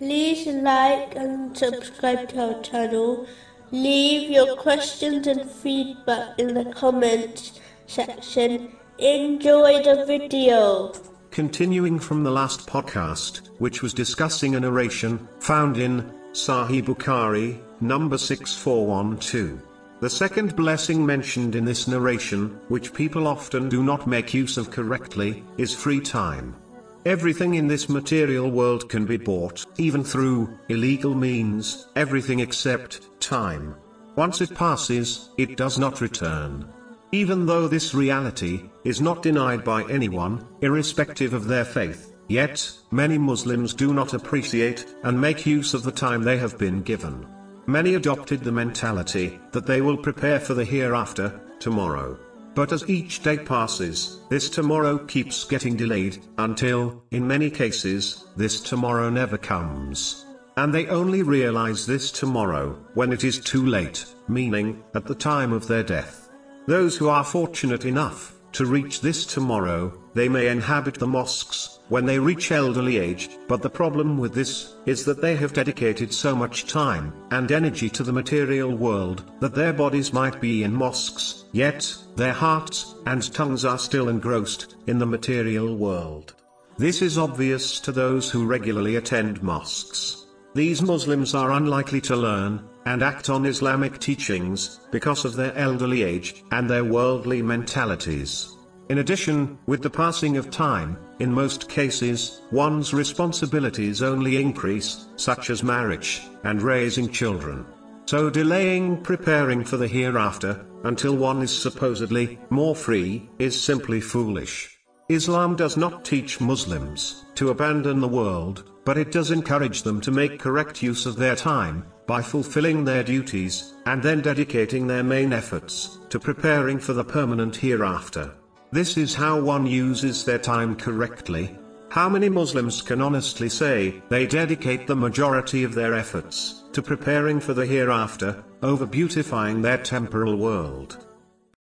like and subscribe to our channel. Leave your questions and feedback in the comments section. Enjoy the video. Continuing from the last podcast, which was discussing a narration found in Sahih Bukhari, number 6412. The second blessing mentioned in this narration, which people often do not make use of correctly, is free time. Everything in this material world can be bought, even through illegal means, everything except time. Once it passes, it does not return. Even though this reality is not denied by anyone, irrespective of their faith, yet, many Muslims do not appreciate and make use of the time they have been given. Many adopted the mentality that they will prepare for the hereafter, tomorrow. But as each day passes, this tomorrow keeps getting delayed, until, in many cases, this tomorrow never comes. And they only realize this tomorrow, when it is too late, meaning, at the time of their death. Those who are fortunate enough to reach this tomorrow, they may inhabit the mosques when they reach elderly age, but the problem with this is that they have dedicated so much time and energy to the material world that their bodies might be in mosques, yet their hearts and tongues are still engrossed in the material world. This is obvious to those who regularly attend mosques. These Muslims are unlikely to learn and act on Islamic teachings because of their elderly age and their worldly mentalities. In addition, with the passing of time, in most cases, one's responsibilities only increase, such as marriage and raising children. So delaying preparing for the hereafter, until one is supposedly more free, is simply foolish. Islam does not teach Muslims to abandon the world, but it does encourage them to make correct use of their time, by fulfilling their duties, and then dedicating their main efforts to preparing for the permanent hereafter. This is how one uses their time correctly. How many Muslims can honestly say they dedicate the majority of their efforts to preparing for the hereafter, over beautifying their temporal world?